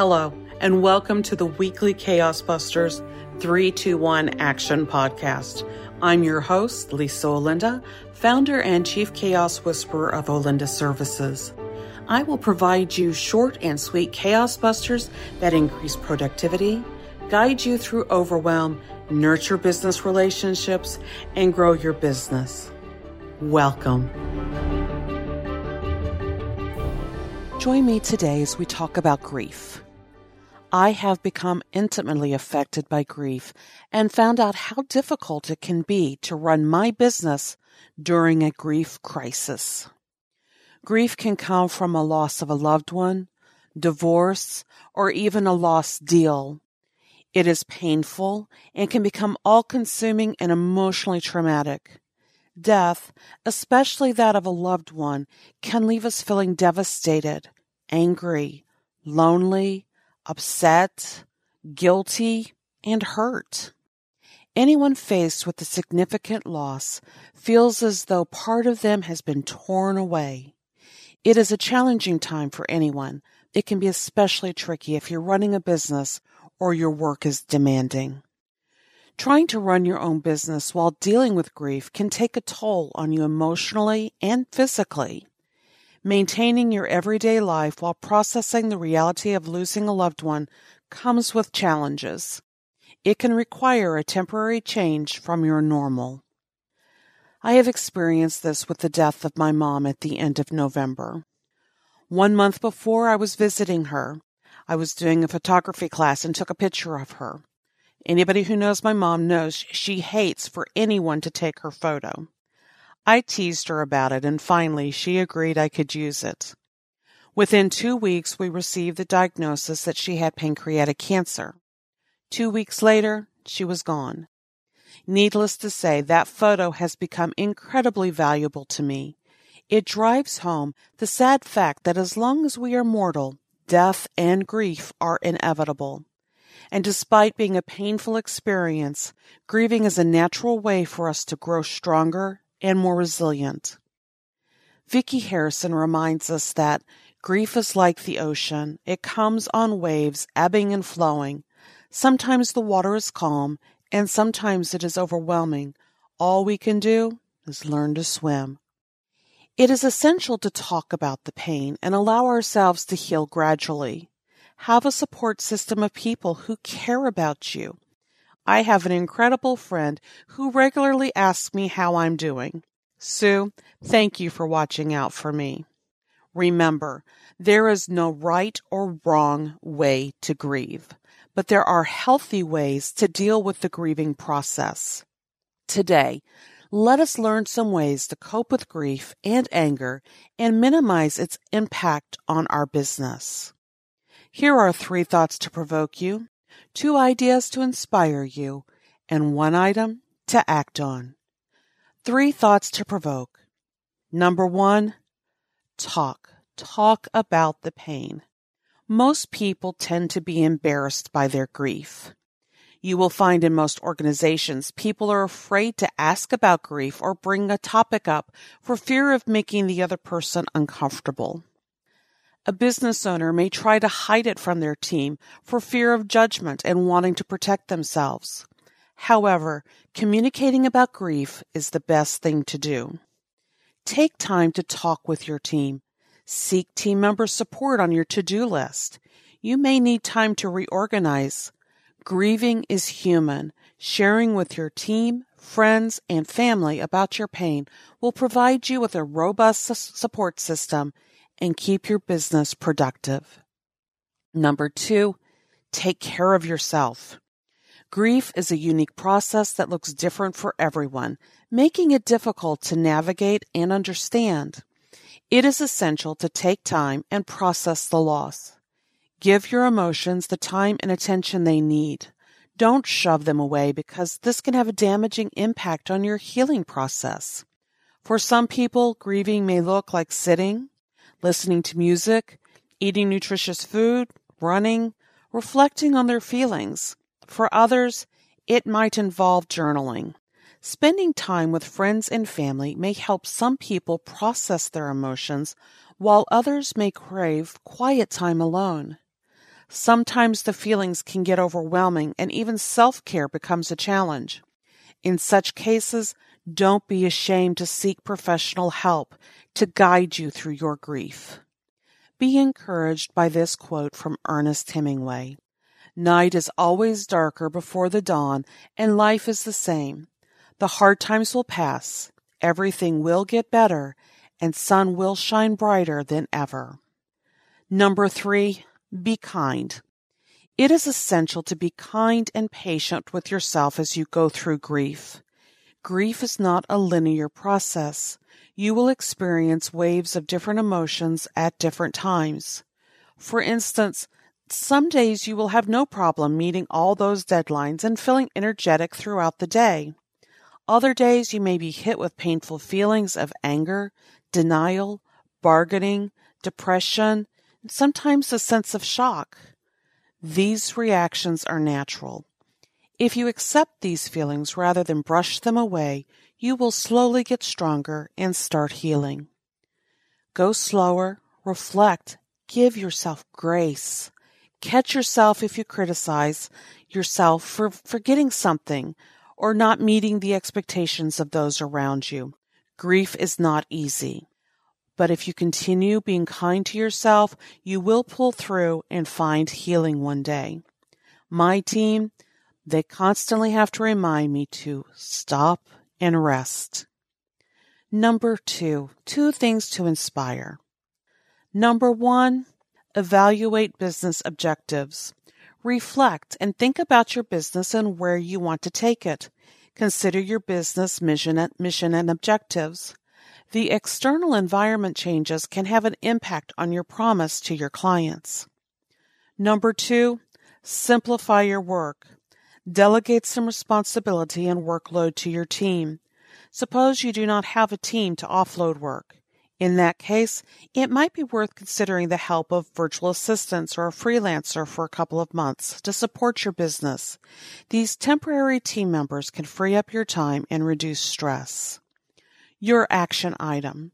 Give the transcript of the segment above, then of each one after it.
Hello, and welcome to the weekly Chaos Busters 321 Action Podcast. I'm your host, Lisa Olinda, founder and chief chaos whisperer of Olinda Services. I will provide you short and sweet chaos busters that increase productivity, guide you through overwhelm, nurture business relationships, and grow your business. Welcome. Join me today as we talk about grief. I have become intimately affected by grief and found out how difficult it can be to run my business during a grief crisis. Grief can come from a loss of a loved one, divorce, or even a lost deal. It is painful and can become all consuming and emotionally traumatic. Death, especially that of a loved one, can leave us feeling devastated, angry, lonely, upset, guilty, and hurt. Anyone faced with a significant loss feels as though part of them has been torn away. It is a challenging time for anyone. It can be especially tricky if you're running a business or your work is demanding. Trying to run your own business while dealing with grief can take a toll on you emotionally and physically. Maintaining your everyday life while processing the reality of losing a loved one comes with challenges. It can require a temporary change from your normal. I have experienced this with the death of my mom at the end of November. One month before I was visiting her, I was doing a photography class and took a picture of her. Anybody who knows my mom knows she hates for anyone to take her photo. I teased her about it, and finally she agreed I could use it. Within two weeks, we received the diagnosis that she had pancreatic cancer. Two weeks later, she was gone. Needless to say, that photo has become incredibly valuable to me. It drives home the sad fact that as long as we are mortal, death and grief are inevitable. And despite being a painful experience, grieving is a natural way for us to grow stronger and more resilient. Vicki Harrison reminds us that grief is like the ocean. It comes on waves, ebbing and flowing. Sometimes the water is calm, and sometimes it is overwhelming. All we can do is learn to swim. It is essential to talk about the pain and allow ourselves to heal gradually. Have a support system of people who care about you I have an incredible friend who regularly asks me how I'm doing. Sue, thank you for watching out for me. Remember, there is no right or wrong way to grieve, but there are healthy ways to deal with the grieving process. Today, let us learn some ways to cope with grief and anger and minimize its impact on our business. Here are three thoughts to provoke you two ideas to inspire you, and one item to act on. Three thoughts to provoke. Number one, talk. Talk about the pain. Most people tend to be embarrassed by their grief. You will find in most organizations people are afraid to ask about grief or bring a topic up for fear of making the other person uncomfortable. A business owner may try to hide it from their team for fear of judgment and wanting to protect themselves. However, communicating about grief is the best thing to do. Take time to talk with your team. Seek team member support on your to-do list. You may need time to reorganize. Grieving is human. Sharing with your team, friends, and family about your pain will provide you with a robust support system and keep your business productive. Number two, take care of yourself. Grief is a unique process that looks different for everyone, making it difficult to navigate and understand. It is essential to take time and process the loss. Give your emotions the time and attention they need. Don't shove them away because this can have a damaging impact on your healing process. For some people, grieving may look like sitting, listening to music, eating nutritious food, running, reflecting on their feelings. For others, it might involve journaling. Spending time with friends and family may help some people process their emotions, while others may crave quiet time alone. Sometimes the feelings can get overwhelming and even self care becomes a challenge. In such cases, don't be ashamed to seek professional help to guide you through your grief. Be encouraged by this quote from Ernest Hemingway. Night is always darker before the dawn, and life is the same. The hard times will pass, everything will get better, and sun will shine brighter than ever. Number three, be kind. It is essential to be kind and patient with yourself as you go through grief. Grief is not a linear process. You will experience waves of different emotions at different times. For instance, some days you will have no problem meeting all those deadlines and feeling energetic throughout the day. Other days you may be hit with painful feelings of anger, denial, bargaining, depression, and sometimes a sense of shock. These reactions are natural. If you accept these feelings rather than brush them away, you will slowly get stronger and start healing. Go slower, reflect, give yourself grace. Catch yourself if you criticize yourself for forgetting something or not meeting the expectations of those around you. Grief is not easy. But if you continue being kind to yourself, you will pull through and find healing one day. My team, they constantly have to remind me to stop and rest. Number two, two things to inspire. Number one, evaluate business objectives. Reflect and think about your business and where you want to take it. Consider your business mission and, mission and objectives. The external environment changes can have an impact on your promise to your clients. Number two, simplify your work. Delegate some responsibility and workload to your team. Suppose you do not have a team to offload work. In that case, it might be worth considering the help of virtual assistants or a freelancer for a couple of months to support your business. These temporary team members can free up your time and reduce stress. Your action item.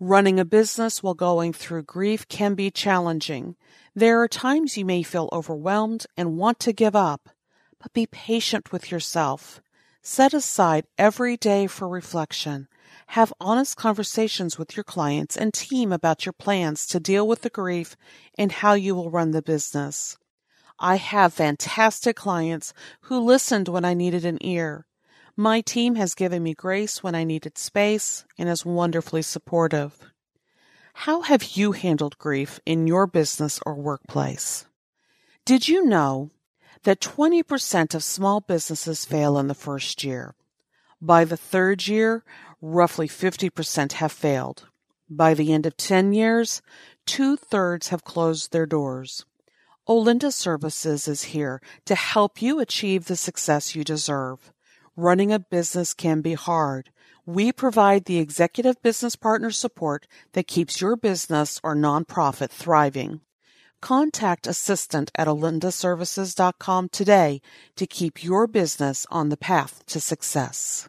Running a business while going through grief can be challenging. There are times you may feel overwhelmed and want to give up, but be patient with yourself. Set aside every day for reflection. Have honest conversations with your clients and team about your plans to deal with the grief and how you will run the business. I have fantastic clients who listened when I needed an ear. My team has given me grace when I needed space and is wonderfully supportive. How have you handled grief in your business or workplace? Did you know that 20% of small businesses fail in the first year? By the third year, roughly 50% have failed. By the end of 10 years, two thirds have closed their doors. Olinda Services is here to help you achieve the success you deserve. Running a business can be hard. We provide the executive business partner support that keeps your business or nonprofit thriving. Contact assistant at olindaservices.com today to keep your business on the path to success.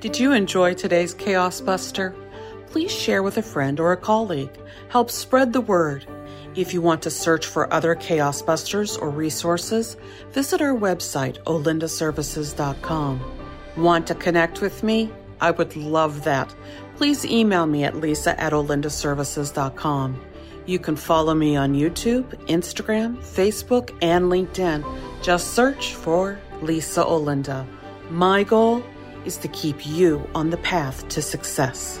Did you enjoy today's Chaos Buster? Please share with a friend or a colleague. Help spread the word. If you want to search for other Chaos Busters or resources, visit our website, olindaservices.com. Want to connect with me? I would love that. Please email me at lisa at olindaservices.com. You can follow me on YouTube, Instagram, Facebook, and LinkedIn. Just search for Lisa Olinda. My goal is to keep you on the path to success.